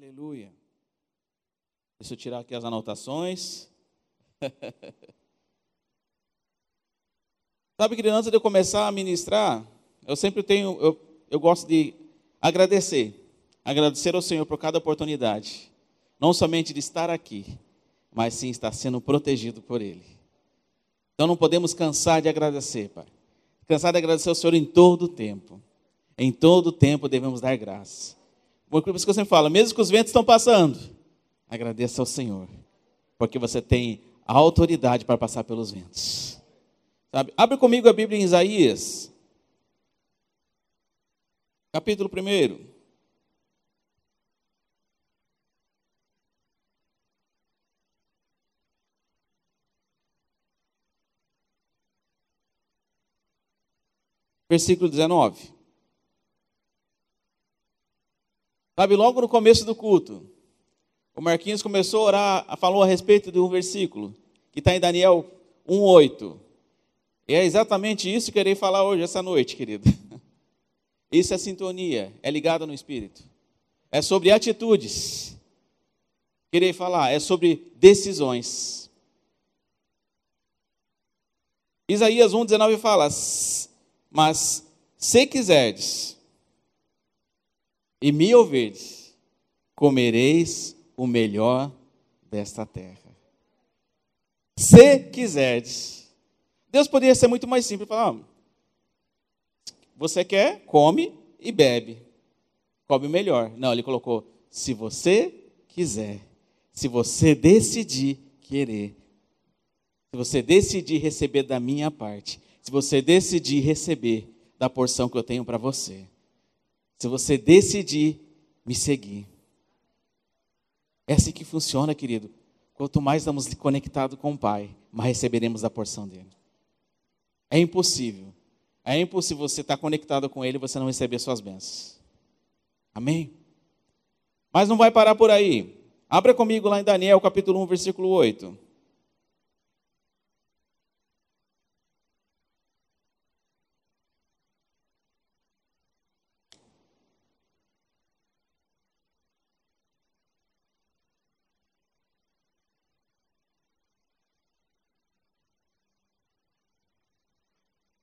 Aleluia. Deixa eu tirar aqui as anotações. Sabe, que antes de eu começar a ministrar, eu sempre tenho, eu, eu gosto de agradecer. Agradecer ao Senhor por cada oportunidade. Não somente de estar aqui, mas sim estar sendo protegido por Ele. Então não podemos cansar de agradecer, Pai. Cansar de agradecer ao Senhor em todo o tempo. Em todo o tempo devemos dar graça. Por isso que eu sempre falo, mesmo que os ventos estão passando, agradeça ao Senhor. Porque você tem a autoridade para passar pelos ventos. Sabe? Abre comigo a Bíblia em Isaías. Capítulo 1. Versículo 19. Sabe, logo no começo do culto, o Marquinhos começou a orar, falou a respeito de um versículo, que está em Daniel 1,8. E é exatamente isso que eu irei falar hoje, essa noite, querido. Isso é sintonia, é ligado no Espírito. É sobre atitudes. Querer falar, é sobre decisões. Isaías 1,19 fala: Mas se quiserdes e me ouvirdes, comereis o melhor desta terra. Se quiserdes. Deus poderia ser muito mais simples, falar, você quer, come e bebe. Come melhor. Não, ele colocou, se você quiser, se você decidir querer, se você decidir receber da minha parte, se você decidir receber da porção que eu tenho para você, se você decidir me seguir. É assim que funciona, querido. Quanto mais estamos conectados com o Pai, mais receberemos a porção dele. É impossível. É impossível você estar conectado com Ele e você não receber suas bênçãos. Amém? Mas não vai parar por aí. Abra comigo lá em Daniel, capítulo 1, versículo 8.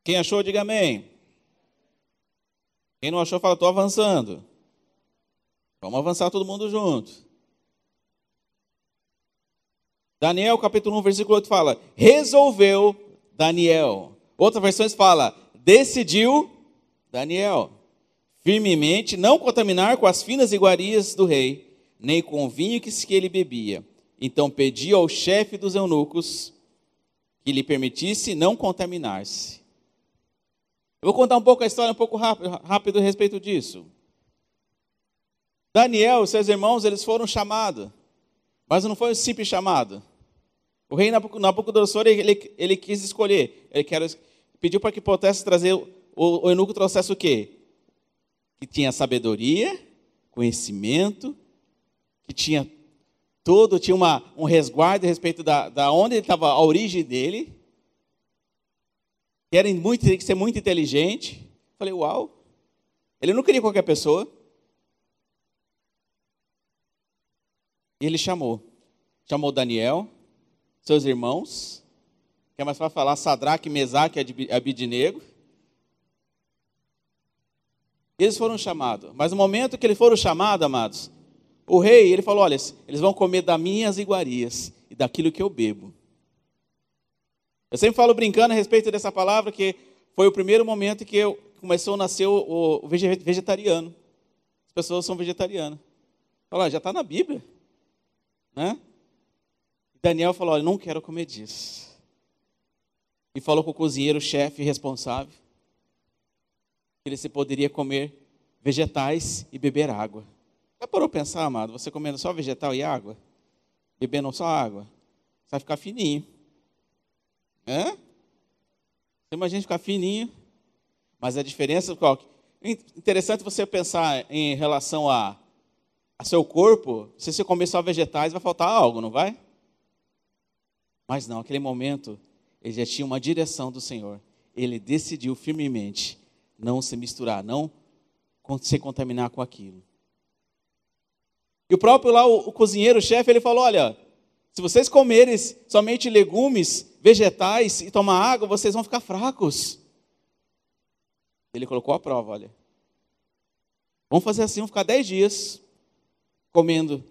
Quem achou, diga amém. Quem não achou, fala, estou avançando. Vamos avançar todo mundo junto. Daniel, capítulo 1, versículo 8 fala: Resolveu Daniel. Outra versão fala: Decidiu Daniel firmemente não contaminar com as finas iguarias do rei, nem com o vinho que ele bebia. Então pediu ao chefe dos eunucos que lhe permitisse não contaminar-se. Eu vou contar um pouco a história, um pouco rápido, rápido a respeito disso. Daniel e seus irmãos, eles foram chamados, mas não foi um simples chamado. O rei Nabucodonosor, ele, ele quis escolher, ele quer, pediu para que pudesse trazer, o, o eunuco trouxesse o quê? Que tinha sabedoria, conhecimento, que tinha todo, tinha uma, um resguardo a respeito da, da onde estava a origem dele, querem que ser muito inteligente. Falei, uau. Ele não queria qualquer pessoa. E ele chamou. Chamou Daniel, seus irmãos, que é mais para falar Sadraque, Mesaque e Abidnego. Eles foram chamados. Mas no momento que eles foram chamados, amados, o rei, ele falou, olha, eles vão comer das minhas iguarias e daquilo que eu bebo. Eu sempre falo brincando a respeito dessa palavra que foi o primeiro momento que eu, começou a nascer o, o vegetariano. As pessoas são vegetarianas. Fala, já está na Bíblia. Né? Daniel falou, olha, não quero comer disso. E falou com o cozinheiro, chefe responsável, que ele se poderia comer vegetais e beber água. Já parou pensar, amado, você comendo só vegetal e água? Bebendo só água? Você vai ficar fininho. Hã? Você imagina ficar fininho. Mas a diferença, qual? Interessante você pensar em relação a, a seu corpo. Se você comer só vegetais, vai faltar algo, não vai? Mas não, aquele momento, ele já tinha uma direção do Senhor. Ele decidiu firmemente não se misturar, não se contaminar com aquilo. E o próprio lá, o, o cozinheiro, o chefe, ele falou: olha, se vocês comerem somente legumes, vegetais e tomar água, vocês vão ficar fracos. Ele colocou a prova, olha. Vamos fazer assim, vamos ficar dez dias comendo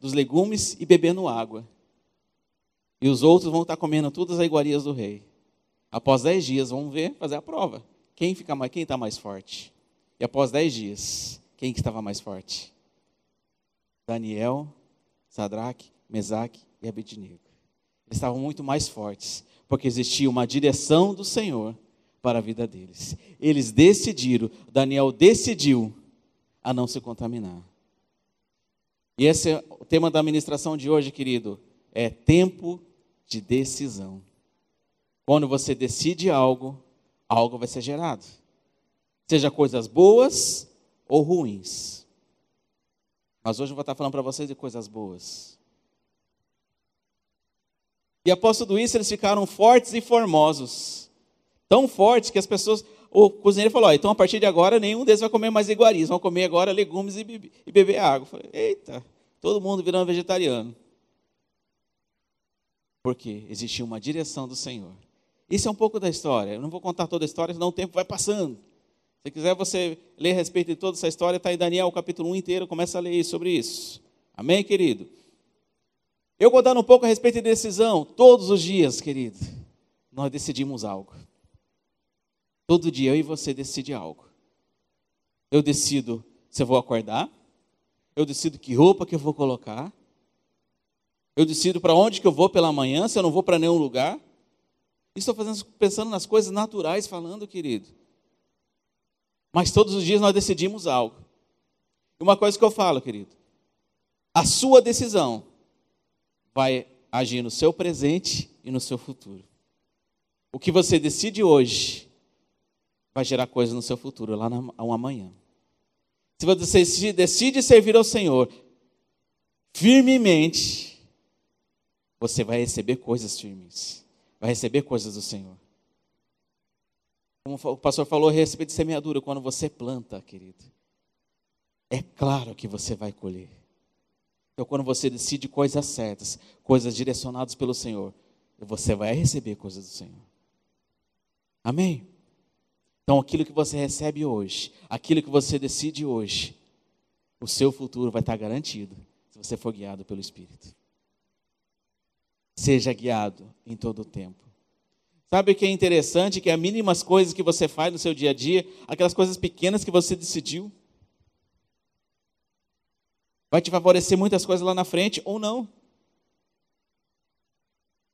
dos legumes e bebendo água. E os outros vão estar comendo todas as iguarias do rei. Após dez dias, vamos ver, fazer a prova. Quem fica mais, quem está mais forte? E após dez dias, quem que estava mais forte? Daniel, Sadraque, Mesaque e Abednego. Eles estavam muito mais fortes, porque existia uma direção do Senhor para a vida deles. Eles decidiram, Daniel decidiu a não se contaminar. E esse é o tema da ministração de hoje, querido, é tempo de decisão. Quando você decide algo, algo vai ser gerado. Seja coisas boas ou ruins. Mas hoje eu vou estar falando para vocês de coisas boas. E após tudo isso, eles ficaram fortes e formosos. Tão fortes que as pessoas. O cozinheiro falou: então a partir de agora nenhum deles vai comer mais iguarias, vão comer agora legumes e, beber, e beber água. Falei: eita, todo mundo virando vegetariano. Porque existia uma direção do Senhor. Isso é um pouco da história. Eu não vou contar toda a história, senão o tempo vai passando. Se quiser você ler a respeito de toda essa história, está em Daniel, capítulo 1 inteiro, começa a ler sobre isso. Amém, querido? Eu dar um pouco a respeito de decisão. Todos os dias, querido, nós decidimos algo. Todo dia eu e você decide algo. Eu decido se eu vou acordar. Eu decido que roupa que eu vou colocar. Eu decido para onde que eu vou pela manhã, se eu não vou para nenhum lugar. Estou fazendo, pensando nas coisas naturais falando, querido. Mas todos os dias nós decidimos algo. E uma coisa que eu falo, querido. A sua decisão vai agir no seu presente e no seu futuro. O que você decide hoje vai gerar coisas no seu futuro, lá no amanhã. Se você decide servir ao Senhor firmemente, você vai receber coisas firmes, vai receber coisas do Senhor. Como o pastor falou a respeito de semeadura, quando você planta, querido, é claro que você vai colher. Então, quando você decide coisas certas, coisas direcionadas pelo Senhor, você vai receber coisas do Senhor. Amém? Então, aquilo que você recebe hoje, aquilo que você decide hoje, o seu futuro vai estar garantido se você for guiado pelo Espírito. Seja guiado em todo o tempo. Sabe o que é interessante? Que as mínimas coisas que você faz no seu dia a dia, aquelas coisas pequenas que você decidiu, vai te favorecer muitas coisas lá na frente ou não.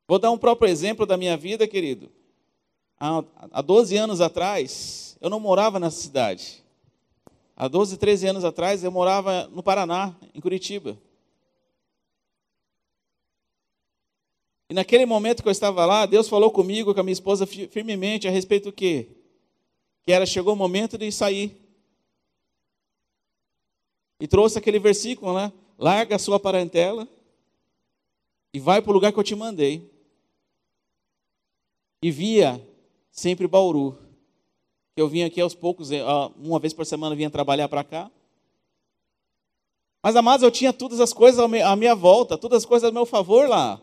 Vou dar um próprio exemplo da minha vida, querido. Há, há 12 anos atrás, eu não morava nessa cidade. Há 12, 13 anos atrás, eu morava no Paraná, em Curitiba. E naquele momento que eu estava lá, Deus falou comigo, com a minha esposa, firmemente a respeito do quê? Que era, chegou o momento de sair. E trouxe aquele versículo, né? Larga a sua parentela e vai para o lugar que eu te mandei. E via sempre Bauru. Eu vinha aqui aos poucos, eh, uma vez por semana vinha trabalhar para cá. Mas, amados, eu tinha todas as coisas à minha volta, todas as coisas a meu favor lá.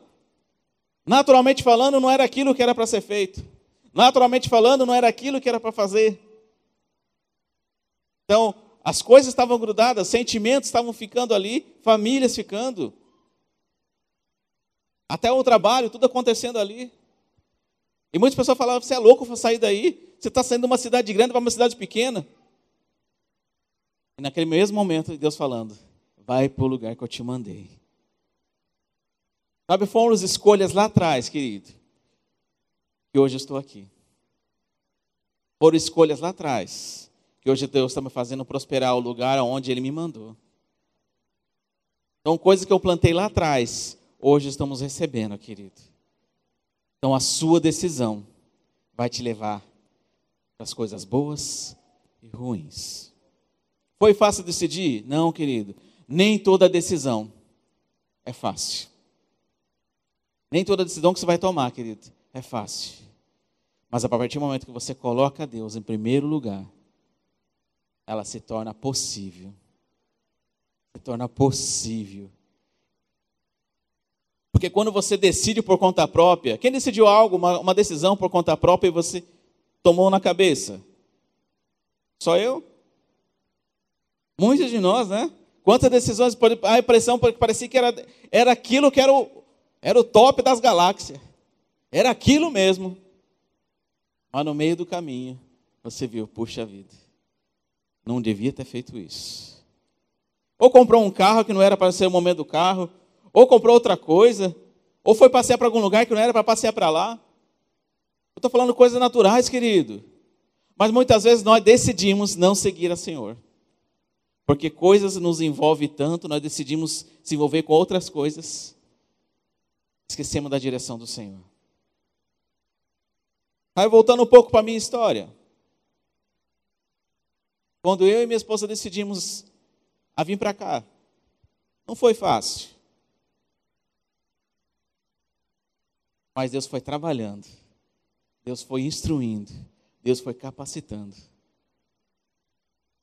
Naturalmente falando, não era aquilo que era para ser feito. Naturalmente falando, não era aquilo que era para fazer. Então, as coisas estavam grudadas, sentimentos estavam ficando ali, famílias ficando. Até o trabalho, tudo acontecendo ali. E muitas pessoas falavam: você é louco para sair daí? Você está saindo de uma cidade grande para uma cidade pequena. E naquele mesmo momento, Deus falando: vai para o lugar que eu te mandei. Sabe, foram as escolhas lá atrás, querido, que hoje eu estou aqui. Foram escolhas lá atrás que hoje Deus está me fazendo prosperar o lugar onde Ele me mandou. Então, coisas que eu plantei lá atrás, hoje estamos recebendo, querido. Então, a sua decisão vai te levar para as coisas boas e ruins. Foi fácil decidir? Não, querido. Nem toda decisão é fácil. Nem toda decisão que você vai tomar, querido, é fácil. Mas a partir do momento que você coloca Deus em primeiro lugar, ela se torna possível. Se torna possível. Porque quando você decide por conta própria, quem decidiu algo, uma, uma decisão por conta própria e você tomou na cabeça? Só eu? Muitos de nós, né? Quantas decisões, a impressão parecia que era, era aquilo que era o, era o top das galáxias. Era aquilo mesmo. Mas no meio do caminho, você viu, puxa vida, não devia ter feito isso. Ou comprou um carro que não era para ser o momento do carro, ou comprou outra coisa, ou foi passear para algum lugar que não era para passear para lá. Eu estou falando coisas naturais, querido. Mas muitas vezes nós decidimos não seguir a Senhor. Porque coisas nos envolvem tanto, nós decidimos se envolver com outras coisas. Esquecemos da direção do Senhor. Aí voltando um pouco para a minha história. Quando eu e minha esposa decidimos a vir para cá, não foi fácil. Mas Deus foi trabalhando, Deus foi instruindo, Deus foi capacitando.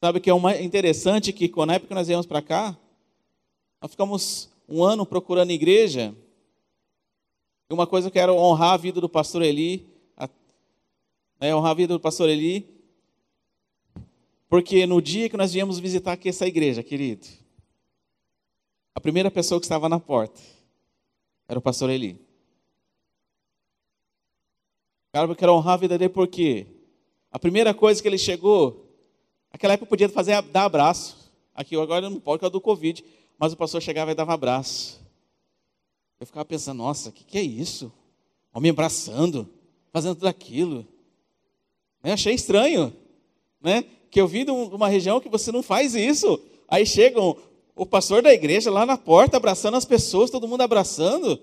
Sabe que é uma, interessante que quando na época que nós viemos para cá, nós ficamos um ano procurando igreja. E uma coisa que era honrar a vida do pastor Eli, a, né, honrar a vida do pastor Eli, porque no dia que nós viemos visitar aqui essa igreja, querido, a primeira pessoa que estava na porta era o pastor Eli. Cara, eu quero honrar a vida dele porque a primeira coisa que ele chegou, aquela época podia fazer dar abraço. Aqui agora não pode por causa do Covid, mas o pastor chegava e dava abraço. Eu ficava pensando, nossa, o que, que é isso? Homem abraçando, fazendo tudo aquilo. Né? Achei estranho, né? Que eu vim de uma região que você não faz isso. Aí chegam o pastor da igreja lá na porta abraçando as pessoas, todo mundo abraçando.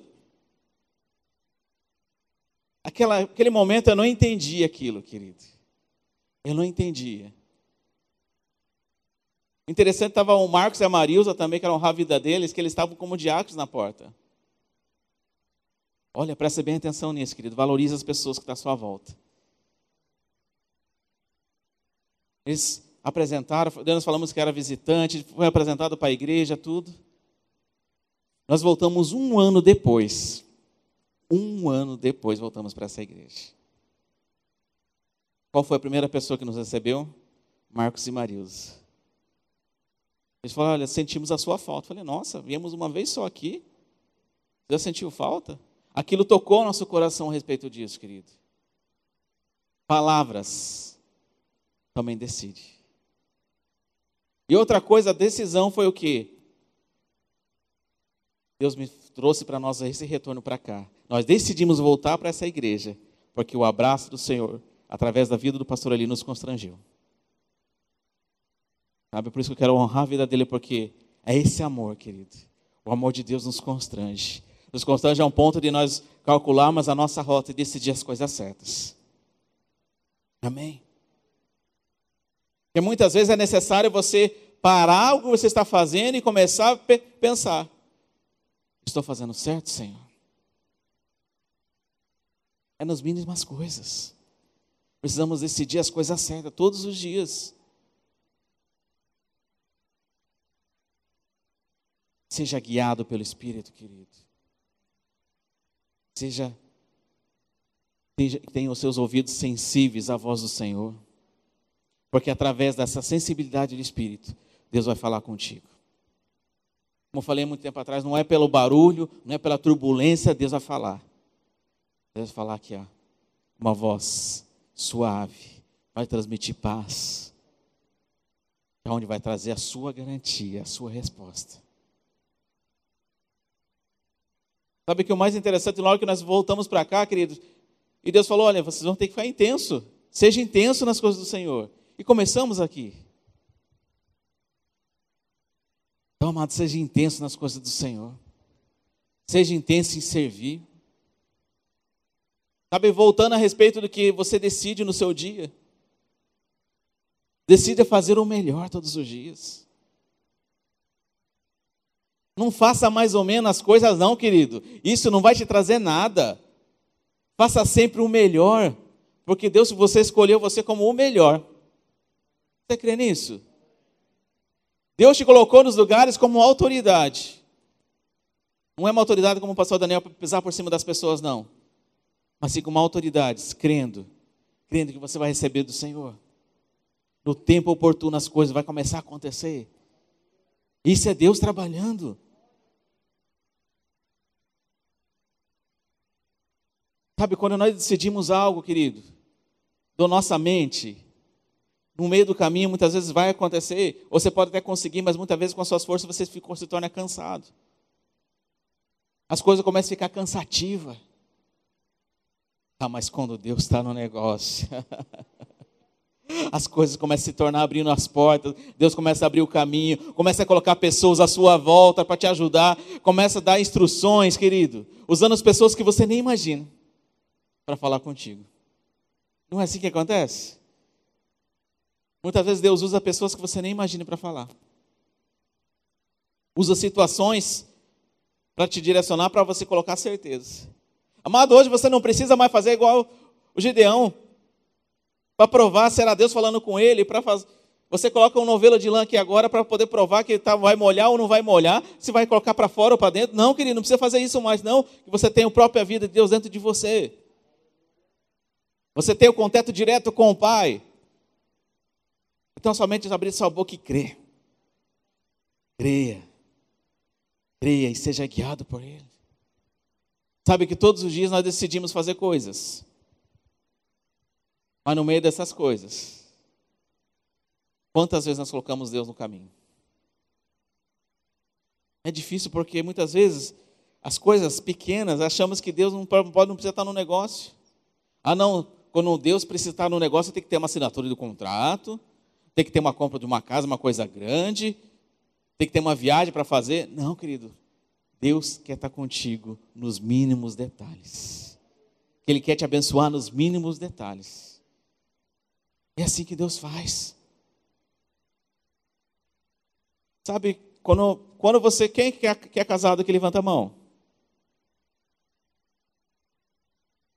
Aquela, aquele momento eu não entendi aquilo, querido. Eu não entendia. Interessante, estava o Marcos e a Marilza também, que eram a vida deles, que eles estavam como diáconos na porta. Olha, presta bem atenção nisso, querido. Valorize as pessoas que estão à sua volta. Eles apresentaram, nós falamos que era visitante, foi apresentado para a igreja, tudo. Nós voltamos um ano depois. Um ano depois voltamos para essa igreja. Qual foi a primeira pessoa que nos recebeu? Marcos e Marilza. Eles falaram, olha, sentimos a sua falta. Eu falei, nossa, viemos uma vez só aqui. Você já sentiu falta? Aquilo tocou nosso coração a respeito disso, querido. Palavras também decide. E outra coisa, a decisão foi o quê? Deus me trouxe para nós esse retorno para cá. Nós decidimos voltar para essa igreja, porque o abraço do Senhor, através da vida do pastor ali, nos constrangeu. Sabe, por isso que eu quero honrar a vida dele, porque é esse amor, querido. O amor de Deus nos constrange. Nos constrange a um ponto de nós calcularmos a nossa rota e decidir as coisas certas. Amém? Porque muitas vezes é necessário você parar o que você está fazendo e começar a pensar: Estou fazendo certo, Senhor? É nas mínimas coisas. Precisamos decidir as coisas certas todos os dias. Seja guiado pelo Espírito, querido. Seja tenha os seus ouvidos sensíveis à voz do Senhor. Porque através dessa sensibilidade do Espírito, Deus vai falar contigo. Como eu falei muito tempo atrás, não é pelo barulho, não é pela turbulência, Deus vai falar. Deus vai falar aqui, ó, uma voz suave, vai transmitir paz, é onde vai trazer a sua garantia, a sua resposta. Sabe que o mais interessante, na hora que nós voltamos para cá, queridos, e Deus falou: olha, vocês vão ter que ficar intenso, seja intenso nas coisas do Senhor. E começamos aqui. Então, amado, seja intenso nas coisas do Senhor. Seja intenso em servir. Sabe, voltando a respeito do que você decide no seu dia. Decida fazer o melhor todos os dias. Não faça mais ou menos as coisas, não, querido. Isso não vai te trazer nada. Faça sempre o melhor. Porque Deus, você escolheu você como o melhor. Você crê nisso? Deus te colocou nos lugares como autoridade. Não é uma autoridade como o pastor Daniel pisar por cima das pessoas, não. Mas sim como autoridades, crendo, crendo que você vai receber do Senhor. No tempo oportuno as coisas vão começar a acontecer. Isso é Deus trabalhando. Sabe, quando nós decidimos algo, querido, da nossa mente, no meio do caminho, muitas vezes vai acontecer, ou você pode até conseguir, mas muitas vezes com as suas forças você ficou, se torna cansado. As coisas começam a ficar cansativas. Ah, mas quando Deus está no negócio, as coisas começam a se tornar abrindo as portas, Deus começa a abrir o caminho, começa a colocar pessoas à sua volta para te ajudar, começa a dar instruções, querido, usando as pessoas que você nem imagina para falar contigo. Não é assim que acontece? Muitas vezes Deus usa pessoas que você nem imagina para falar. Usa situações para te direcionar para você colocar certeza. Amado, hoje você não precisa mais fazer igual o Gideão para provar se era Deus falando com ele, para você coloca um novelo de lã aqui agora para poder provar que tá, vai molhar ou não vai molhar, se vai colocar para fora ou para dentro. Não, querido, não precisa fazer isso mais, não. Que você tem a própria vida de Deus dentro de você. Você tem o contato direto com o Pai. Então somente abrir sua boca e crer. Creia. Creia e seja guiado por Ele. Sabe que todos os dias nós decidimos fazer coisas. Mas no meio dessas coisas, quantas vezes nós colocamos Deus no caminho? É difícil porque muitas vezes as coisas pequenas achamos que Deus não pode, não precisa estar no negócio. Ah, não, quando Deus precisa estar no negócio, tem que ter uma assinatura do contrato, tem que ter uma compra de uma casa, uma coisa grande, tem que ter uma viagem para fazer. Não, querido. Deus quer estar contigo nos mínimos detalhes. Ele quer te abençoar nos mínimos detalhes. É assim que Deus faz. Sabe, quando, quando você. Quem que é, que é casado que levanta a mão?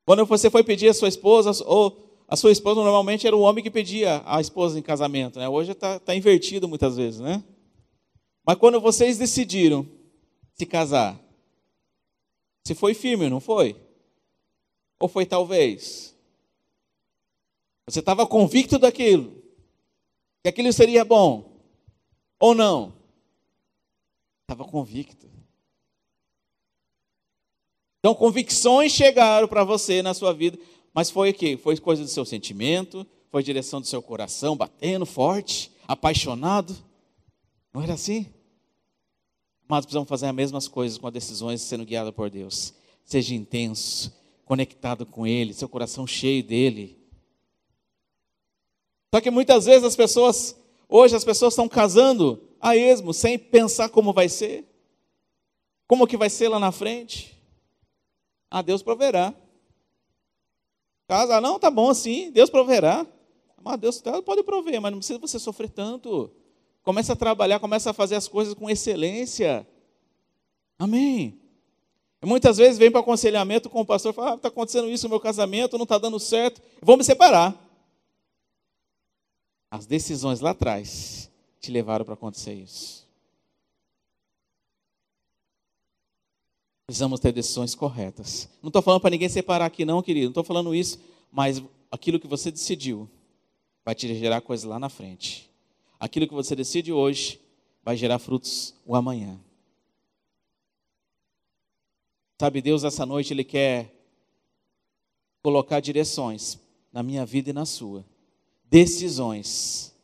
Quando você foi pedir a sua esposa, ou a sua esposa normalmente era o homem que pedia a esposa em casamento, né? Hoje está tá invertido muitas vezes, né? Mas quando vocês decidiram se casar, se foi firme, não foi? Ou foi talvez? Você estava convicto daquilo, que aquilo seria bom, ou não? Estava convicto. Então, convicções chegaram para você na sua vida, mas foi o quê? Foi coisa do seu sentimento, foi direção do seu coração batendo forte, apaixonado. Não era assim? Mas precisamos fazer as mesmas coisas com as decisões sendo guiadas por Deus. Seja intenso, conectado com Ele, seu coração cheio dele. Só que muitas vezes as pessoas, hoje as pessoas estão casando a esmo, sem pensar como vai ser. Como que vai ser lá na frente. Ah, Deus proverá. Casa, não, tá bom assim, Deus proverá. Mas Deus pode prover, mas não precisa você sofrer tanto. Começa a trabalhar, começa a fazer as coisas com excelência. Amém. Muitas vezes vem para aconselhamento com o pastor e fala: está ah, acontecendo isso no meu casamento, não está dando certo, vou me separar. As decisões lá atrás te levaram para acontecer isso. Precisamos ter decisões corretas. Não estou falando para ninguém separar aqui, não, querido. Não estou falando isso, mas aquilo que você decidiu vai te gerar coisas lá na frente. Aquilo que você decide hoje vai gerar frutos o amanhã. Sabe, Deus, essa noite, Ele quer colocar direções na minha vida e na sua. Decisões.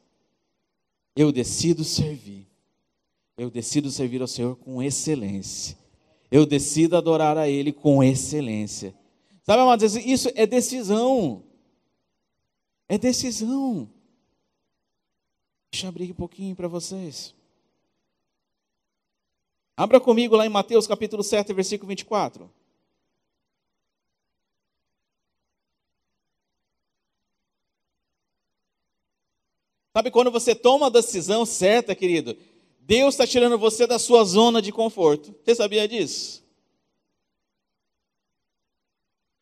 Eu decido servir. Eu decido servir ao Senhor com excelência eu decido adorar a Ele com excelência. Sabe, amados, isso é decisão. É decisão. Deixa eu abrir um pouquinho para vocês. Abra comigo lá em Mateus capítulo 7, versículo 24. Sabe quando você toma a decisão certa, querido? Deus está tirando você da sua zona de conforto. Você sabia disso?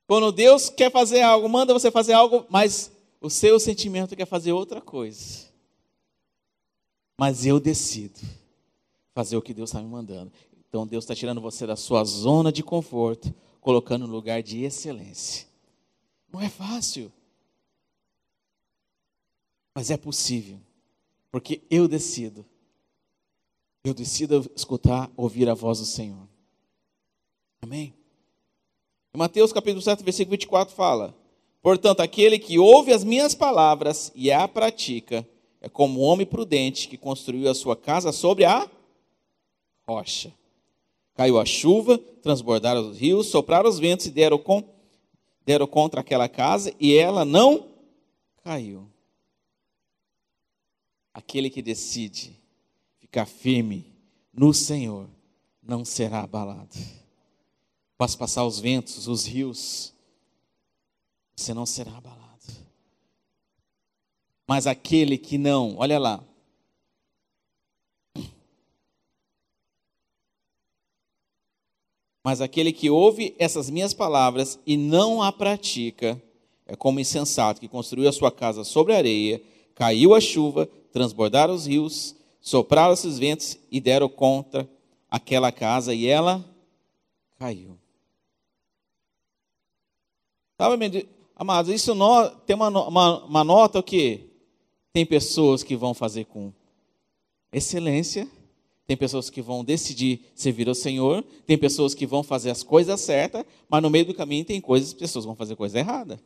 Quando Deus quer fazer algo, manda você fazer algo, mas o seu sentimento quer fazer outra coisa. Mas eu decido fazer o que Deus está me mandando. Então Deus está tirando você da sua zona de conforto, colocando no lugar de excelência. Não é fácil. Mas é possível. Porque eu decido. Eu decido escutar, ouvir a voz do Senhor. Amém? Mateus capítulo 7, versículo 24 fala: Portanto, aquele que ouve as minhas palavras e a pratica, é como um homem prudente que construiu a sua casa sobre a rocha. Caiu a chuva, transbordaram os rios, sopraram os ventos e deram, com, deram contra aquela casa, e ela não caiu. Aquele que decide ficar firme no Senhor não será abalado. Posso passar os ventos, os rios, você não será abalado. Mas aquele que não, olha lá. Mas aquele que ouve essas minhas palavras e não a pratica, é como insensato que construiu a sua casa sobre a areia, caiu a chuva, transbordaram os rios, sopraram os ventos e deram contra aquela casa e ela caiu. Sabe, amados, isso no, tem uma, uma, uma nota o quê? Tem pessoas que vão fazer com excelência, tem pessoas que vão decidir servir ao Senhor, tem pessoas que vão fazer as coisas certas, mas no meio do caminho tem coisas, pessoas vão fazer coisa errada.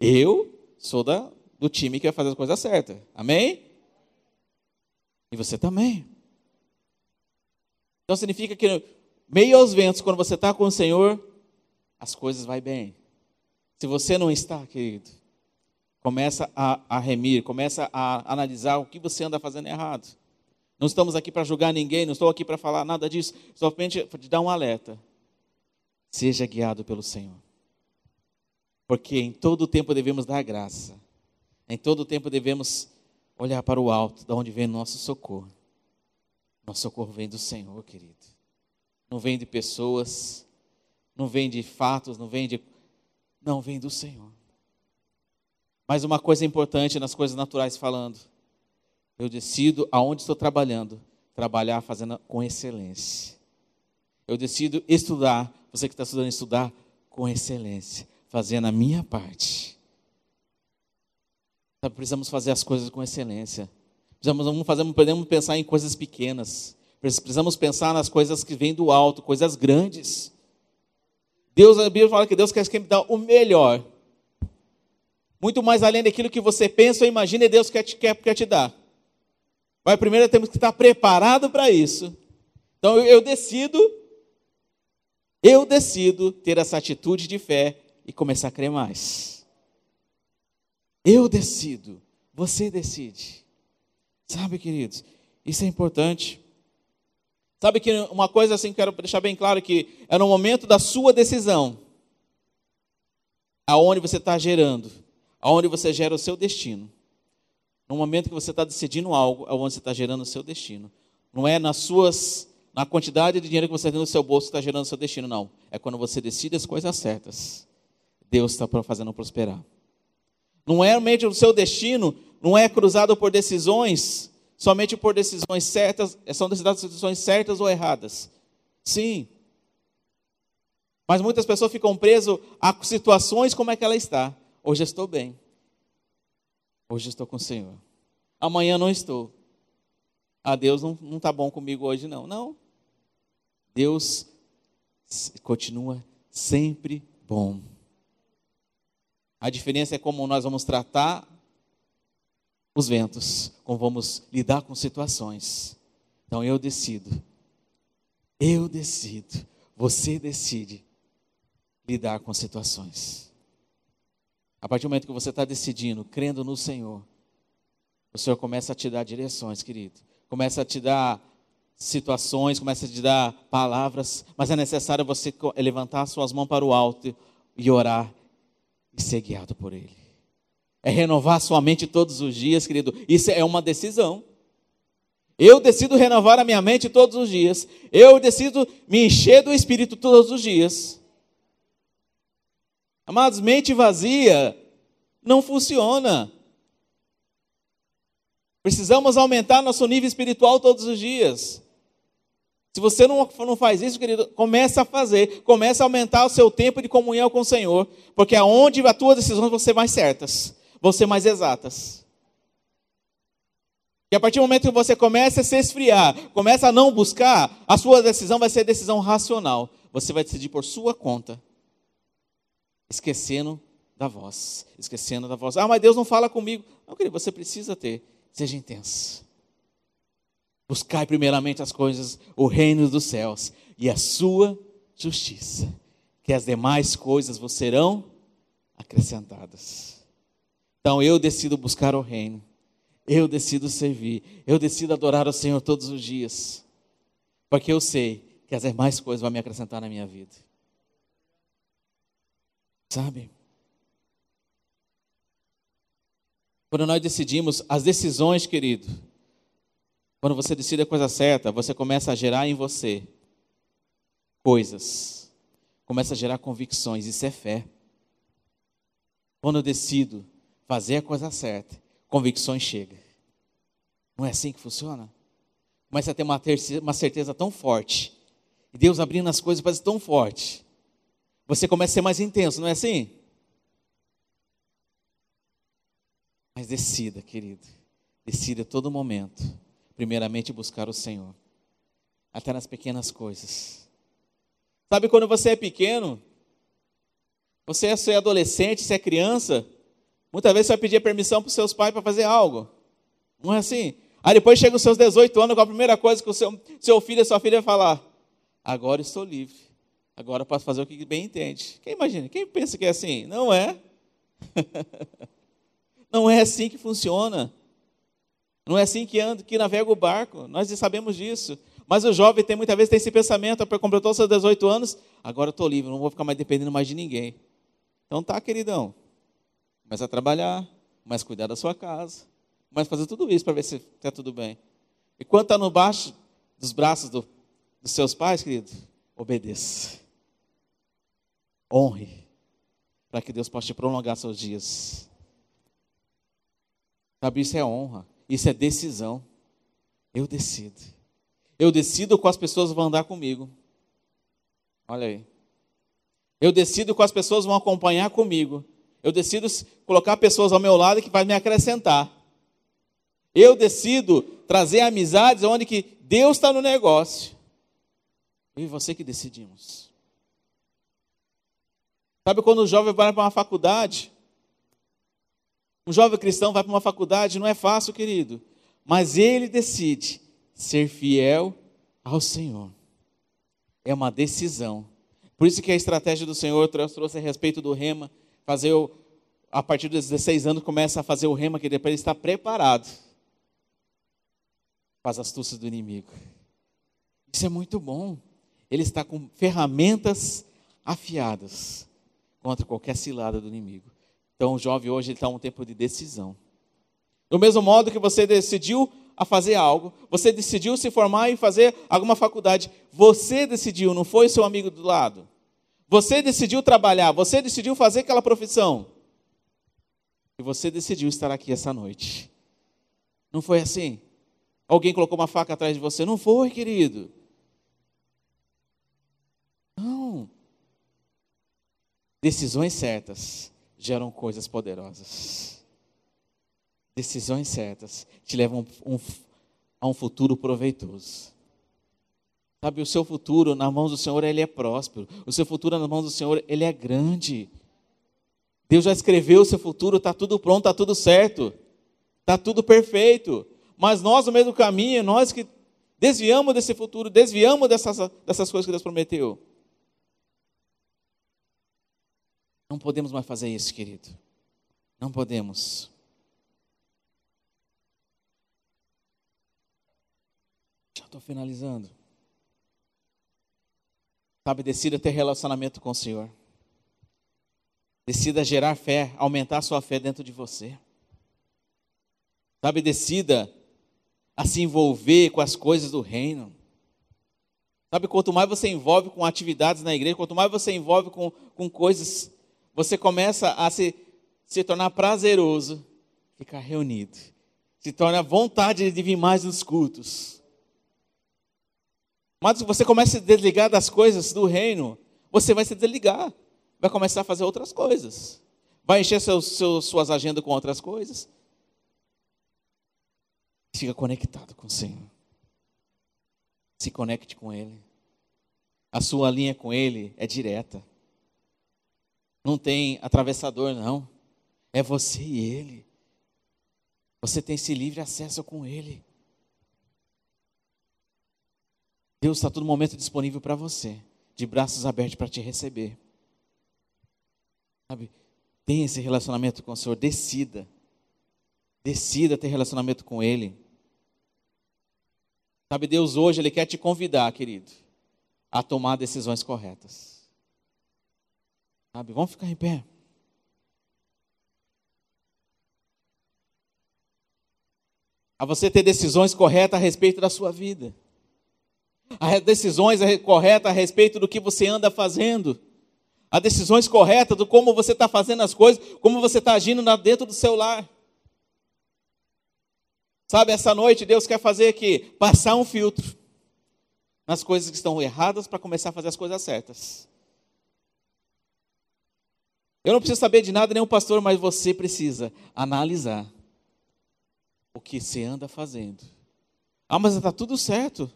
Eu sou da, do time que vai fazer as coisas certas. Amém? E você também. Então significa que meio aos ventos, quando você está com o Senhor, as coisas vão bem. Se você não está, querido, começa a, a remir, começa a analisar o que você anda fazendo errado. Não estamos aqui para julgar ninguém, não estou aqui para falar nada disso, somente para te dar um alerta. Seja guiado pelo Senhor. Porque em todo tempo devemos dar graça. Em todo tempo devemos olhar para o alto, da onde vem nosso socorro. Nosso socorro vem do Senhor, querido. Não vem de pessoas, não vem de fatos, não vem de não, vem do Senhor. Mas uma coisa importante nas coisas naturais falando, eu decido aonde estou trabalhando, trabalhar fazendo com excelência. Eu decido estudar, você que está estudando, estudar com excelência, fazendo a minha parte. Precisamos fazer as coisas com excelência. Precisamos, fazer, podemos pensar em coisas pequenas. Precisamos pensar nas coisas que vêm do alto, coisas grandes. Deus, a Bíblia fala que Deus quer que dar o melhor. Muito mais além daquilo que você pensa ou imagina, e Deus quer te, quer, quer te dar. Mas primeiro temos que estar preparado para isso. Então eu, eu decido, eu decido ter essa atitude de fé e começar a crer mais. Eu decido, você decide. Sabe, queridos, isso é importante. Sabe que uma coisa assim, quero deixar bem claro que é no momento da sua decisão, aonde você está gerando, aonde você gera o seu destino. No momento que você está decidindo algo, é onde você está gerando o seu destino. Não é nas suas, na quantidade de dinheiro que você tem no seu bolso que está gerando o seu destino, não. É quando você decide as coisas certas. Deus está fazendo prosperar. Não é realmente o seu destino, não é cruzado por decisões somente por decisões certas, são decisões certas ou erradas. Sim. Mas muitas pessoas ficam presas a situações como é que ela está. Hoje estou bem. Hoje estou com o Senhor. Amanhã não estou. Ah, Deus não está bom comigo hoje, não. Não. Deus continua sempre bom. A diferença é como nós vamos tratar os ventos, como vamos lidar com situações. Então eu decido, eu decido, você decide lidar com situações. A partir do momento que você está decidindo, crendo no Senhor, o Senhor começa a te dar direções, querido. Começa a te dar situações, começa a te dar palavras, mas é necessário você levantar suas mãos para o alto e orar e ser guiado por Ele. É renovar sua mente todos os dias, querido. Isso é uma decisão. Eu decido renovar a minha mente todos os dias. Eu decido me encher do Espírito todos os dias. Amados, mente vazia não funciona. Precisamos aumentar nosso nível espiritual todos os dias. Se você não, não faz isso, querido, comece a fazer. Comece a aumentar o seu tempo de comunhão com o Senhor. Porque aonde as tuas decisões vão ser mais certas, vão ser mais exatas. E a partir do momento que você começa a se esfriar, começa a não buscar, a sua decisão vai ser decisão racional. Você vai decidir por sua conta, esquecendo da voz, esquecendo da voz. Ah, mas Deus não fala comigo. Não, querido, você precisa ter. Seja intenso. Buscai primeiramente as coisas, o reino dos céus e a sua justiça, que as demais coisas vos serão acrescentadas. Então eu decido buscar o reino eu decido servir. Eu decido adorar o Senhor todos os dias. Porque eu sei que as demais coisas vão me acrescentar na minha vida. Sabe? Quando nós decidimos, as decisões, querido, quando você decide a coisa certa, você começa a gerar em você coisas, começa a gerar convicções, isso é fé. Quando eu decido fazer a coisa certa, convicções chegam. Não é assim que funciona? Começa a ter uma, uma certeza tão forte. E Deus abrindo as coisas parece tão forte. Você começa a ser mais intenso, não é assim? Mas decida, querido. Decida todo momento. Primeiramente buscar o Senhor. Até nas pequenas coisas. Sabe quando você é pequeno? Você é adolescente, você é criança. Muitas vezes você vai pedir permissão para os seus pais para fazer algo. Não é assim? Aí depois chega os seus 18 anos, com a primeira coisa que o seu, seu filho e sua filha vai falar: Agora estou livre. Agora posso fazer o que bem entende. Quem imagina? Quem pensa que é assim? Não é. Não é assim que funciona. Não é assim que anda, que navega o barco. Nós sabemos disso. Mas o jovem tem muitas vezes tem esse pensamento, completou seus 18 anos, agora estou livre, não vou ficar mais dependendo mais de ninguém. Então tá, queridão. Começa a trabalhar, a cuidar da sua casa, a fazer tudo isso para ver se está tudo bem. E quando está no baixo dos braços do, dos seus pais, querido, obedeça. Honre, para que Deus possa te prolongar seus dias. Sabe, isso é honra, isso é decisão. Eu decido. Eu decido quais pessoas vão andar comigo. Olha aí. Eu decido quais pessoas vão acompanhar comigo. Eu decido colocar pessoas ao meu lado que vai me acrescentar. Eu decido trazer amizades onde que Deus está no negócio. Eu e você que decidimos. Sabe quando o jovem vai para uma faculdade? Um jovem cristão vai para uma faculdade, não é fácil, querido. Mas ele decide ser fiel ao Senhor. É uma decisão. Por isso que a estratégia do Senhor trouxe a respeito do rema fazer o, a partir dos 16 anos começa a fazer o rema que depois ele está preparado para as astúcias do inimigo. Isso é muito bom. Ele está com ferramentas afiadas contra qualquer cilada do inimigo. Então o jovem hoje está um tempo de decisão. Do mesmo modo que você decidiu a fazer algo, você decidiu se formar e fazer alguma faculdade, você decidiu, não foi seu amigo do lado. Você decidiu trabalhar, você decidiu fazer aquela profissão. E você decidiu estar aqui essa noite. Não foi assim? Alguém colocou uma faca atrás de você? Não foi, querido. Não. Decisões certas geram coisas poderosas. Decisões certas te levam um, a um futuro proveitoso. Sabe, o seu futuro nas mãos do Senhor, ele é próspero. O seu futuro nas mãos do Senhor, ele é grande. Deus já escreveu o seu futuro, está tudo pronto, está tudo certo. Está tudo perfeito. Mas nós, no meio do caminho, nós que desviamos desse futuro, desviamos dessas, dessas coisas que Deus prometeu. Não podemos mais fazer isso, querido. Não podemos. Já estou finalizando. Sabe, decida ter relacionamento com o Senhor. Decida gerar fé, aumentar sua fé dentro de você. Sabe, decida a se envolver com as coisas do reino. Sabe, quanto mais você envolve com atividades na igreja, quanto mais você envolve com, com coisas, você começa a se, se tornar prazeroso ficar reunido, Se torna vontade de vir mais nos cultos. Mas você começa a se desligar das coisas do reino, você vai se desligar. Vai começar a fazer outras coisas. Vai encher seus, suas agendas com outras coisas. Fica conectado com o Senhor. Se conecte com Ele. A sua linha com Ele é direta. Não tem atravessador, não. É você e Ele. Você tem esse livre acesso com Ele. Deus está todo momento disponível para você, de braços abertos para te receber. Sabe? Tenha esse relacionamento com o Senhor, decida. Decida ter relacionamento com Ele. Sabe, Deus hoje, Ele quer te convidar, querido, a tomar decisões corretas. Sabe, vamos ficar em pé. A você ter decisões corretas a respeito da sua vida. A decisões corretas a respeito do que você anda fazendo. A decisões corretas do como você está fazendo as coisas, como você está agindo dentro do seu lar. Sabe, essa noite Deus quer fazer aqui, passar um filtro nas coisas que estão erradas para começar a fazer as coisas certas. Eu não preciso saber de nada, nenhum pastor, mas você precisa analisar o que você anda fazendo. Ah, mas está tudo certo.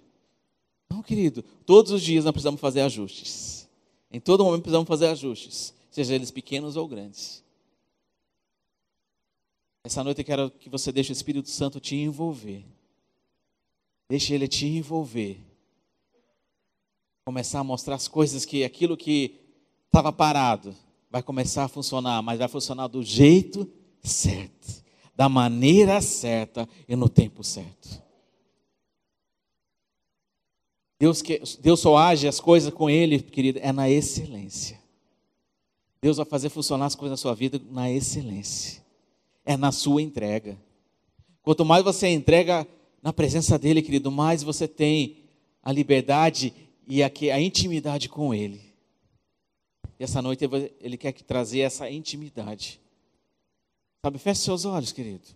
Não, querido, todos os dias nós precisamos fazer ajustes. Em todo momento precisamos fazer ajustes, seja eles pequenos ou grandes. Essa noite eu quero que você deixe o Espírito Santo te envolver. Deixe ele te envolver. Começar a mostrar as coisas que aquilo que estava parado vai começar a funcionar, mas vai funcionar do jeito certo, da maneira certa e no tempo certo. Deus, que, Deus só age as coisas com Ele, querido, é na excelência. Deus vai fazer funcionar as coisas na sua vida na excelência é na sua entrega. Quanto mais você entrega na presença dele, querido, mais você tem a liberdade e a, a intimidade com ele. E essa noite ele quer trazer essa intimidade. Sabe, feche seus olhos, querido.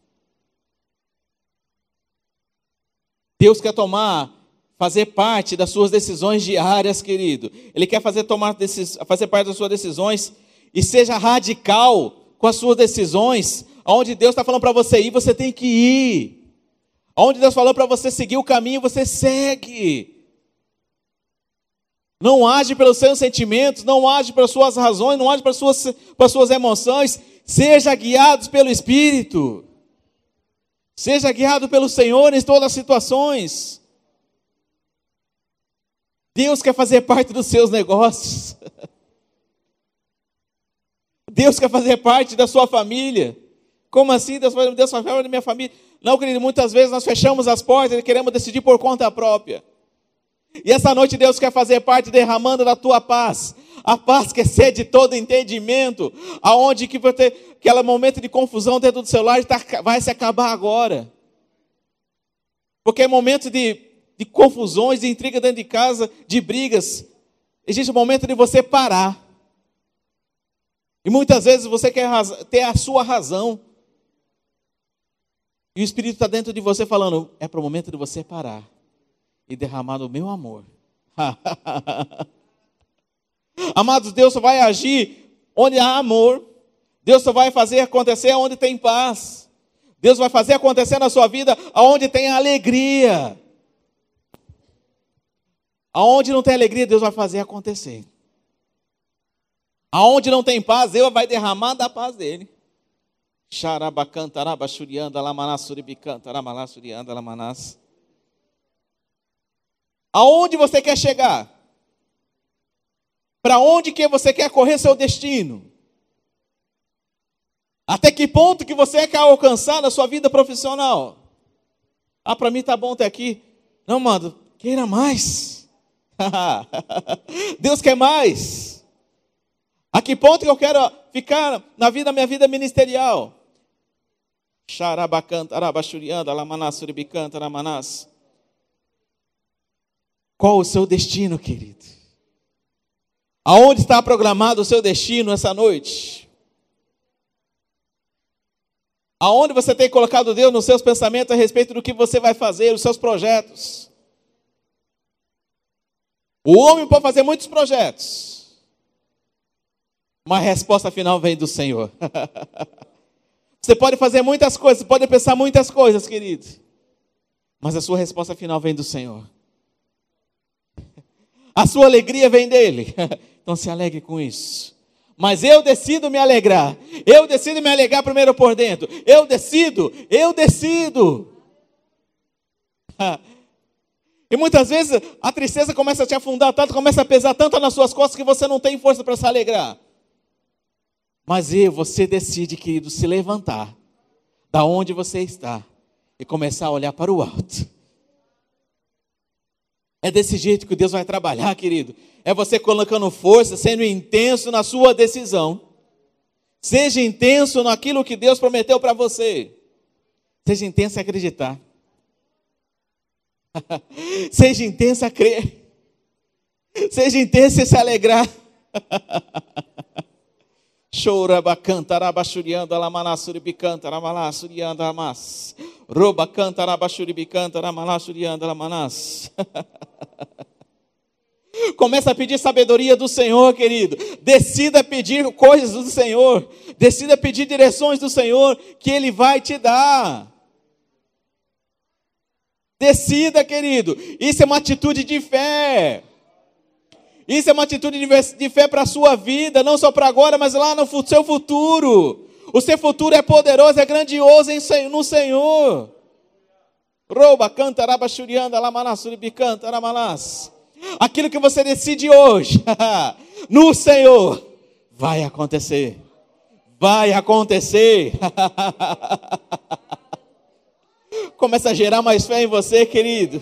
Deus quer tomar, fazer parte das suas decisões diárias, querido. Ele quer fazer, tomar, fazer parte das suas decisões e seja radical com as suas decisões, Aonde Deus está falando para você ir, você tem que ir. Aonde Deus falou para você seguir o caminho, você segue. Não age pelos seus sentimentos, não age pelas suas razões, não age pelas suas, pelas suas emoções. Seja guiado pelo Espírito. Seja guiado pelo Senhor em todas as situações. Deus quer fazer parte dos seus negócios. Deus quer fazer parte da sua família. Como assim? Deus vai falar da minha família. Não, querido, muitas vezes nós fechamos as portas e queremos decidir por conta própria. E essa noite Deus quer fazer parte derramando da tua paz. A paz que excede todo entendimento. Aonde que vai ter aquele momento de confusão dentro do celular tá, vai se acabar agora. Porque é momento de, de confusões, de intriga dentro de casa, de brigas. Existe um momento de você parar. E muitas vezes você quer ter a sua razão. E o Espírito está dentro de você falando: é para o momento de você parar e derramar o meu amor. Amados, Deus só vai agir onde há amor. Deus só vai fazer acontecer onde tem paz. Deus vai fazer acontecer na sua vida onde tem alegria. Aonde não tem alegria, Deus vai fazer acontecer. Aonde não tem paz, Deus vai derramar da paz dele. Xarabacanta, arabachurianda, suribicanta, aramalás, surianda, lamanás. Aonde você quer chegar? Para onde que você quer correr seu destino? Até que ponto que você quer alcançar na sua vida profissional? Ah, para mim tá bom até aqui. Não, mano, queira mais. Deus quer mais. A que ponto que eu quero ficar na vida, minha vida ministerial? Xarabacanta, arabachurianda, lamanás, suribicanta, lamanás. Qual o seu destino, querido? Aonde está programado o seu destino essa noite? Aonde você tem colocado Deus nos seus pensamentos a respeito do que você vai fazer, os seus projetos. O homem pode fazer muitos projetos, mas a resposta final vem do Senhor. você pode fazer muitas coisas, pode pensar muitas coisas, querido, mas a sua resposta final vem do Senhor. A sua alegria vem dele. Então se alegre com isso. Mas eu decido me alegrar. Eu decido me alegrar primeiro por dentro. Eu decido, eu decido. E muitas vezes a tristeza começa a te afundar tanto, começa a pesar tanto nas suas costas que você não tem força para se alegrar. Mas eu, você decide, querido, se levantar da onde você está e começar a olhar para o alto. É desse jeito que Deus vai trabalhar, querido. É você colocando força, sendo intenso na sua decisão. Seja intenso naquilo que Deus prometeu para você. Seja intenso em acreditar. Seja intenso a crer. Seja intenso em se alegrar. Chora bacanta rabachuriando alamanasuribicanta ramalassuriando amas. Roba canta rabachuribicanta ramalassuriando alamanas. Começa a pedir sabedoria do Senhor, querido. Decida pedir coisas do Senhor. Decida pedir direções do Senhor que Ele vai te dar. Decida, querido. Isso é uma atitude de fé. Isso é uma atitude de fé para a sua vida, não só para agora, mas lá no seu futuro. O seu futuro é poderoso, é grandioso no Senhor. Rouba, canta, rabachurianda, lamanassuri, bicanta, ramalas. Aquilo que você decide hoje, no Senhor, vai acontecer. Vai acontecer. Começa a gerar mais fé em você, querido.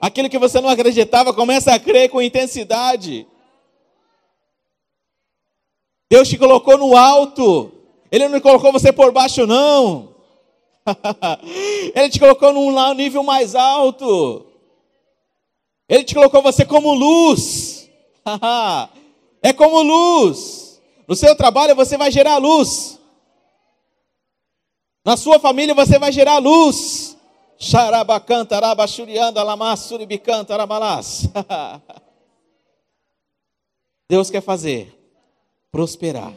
Aquilo que você não acreditava, começa a crer com intensidade. Deus te colocou no alto. Ele não colocou você por baixo, não. Ele te colocou num nível mais alto. Ele te colocou você como luz. é como luz. No seu trabalho você vai gerar luz. Na sua família você vai gerar luz. Xarabacanta, arabachurianda, lamassuribicanta, aramalás. Deus quer fazer prosperar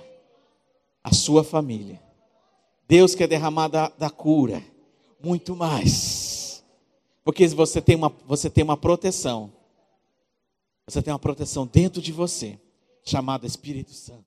a sua família. Deus quer derramar da, da cura muito mais. Porque você tem, uma, você tem uma proteção. Você tem uma proteção dentro de você, chamada Espírito Santo.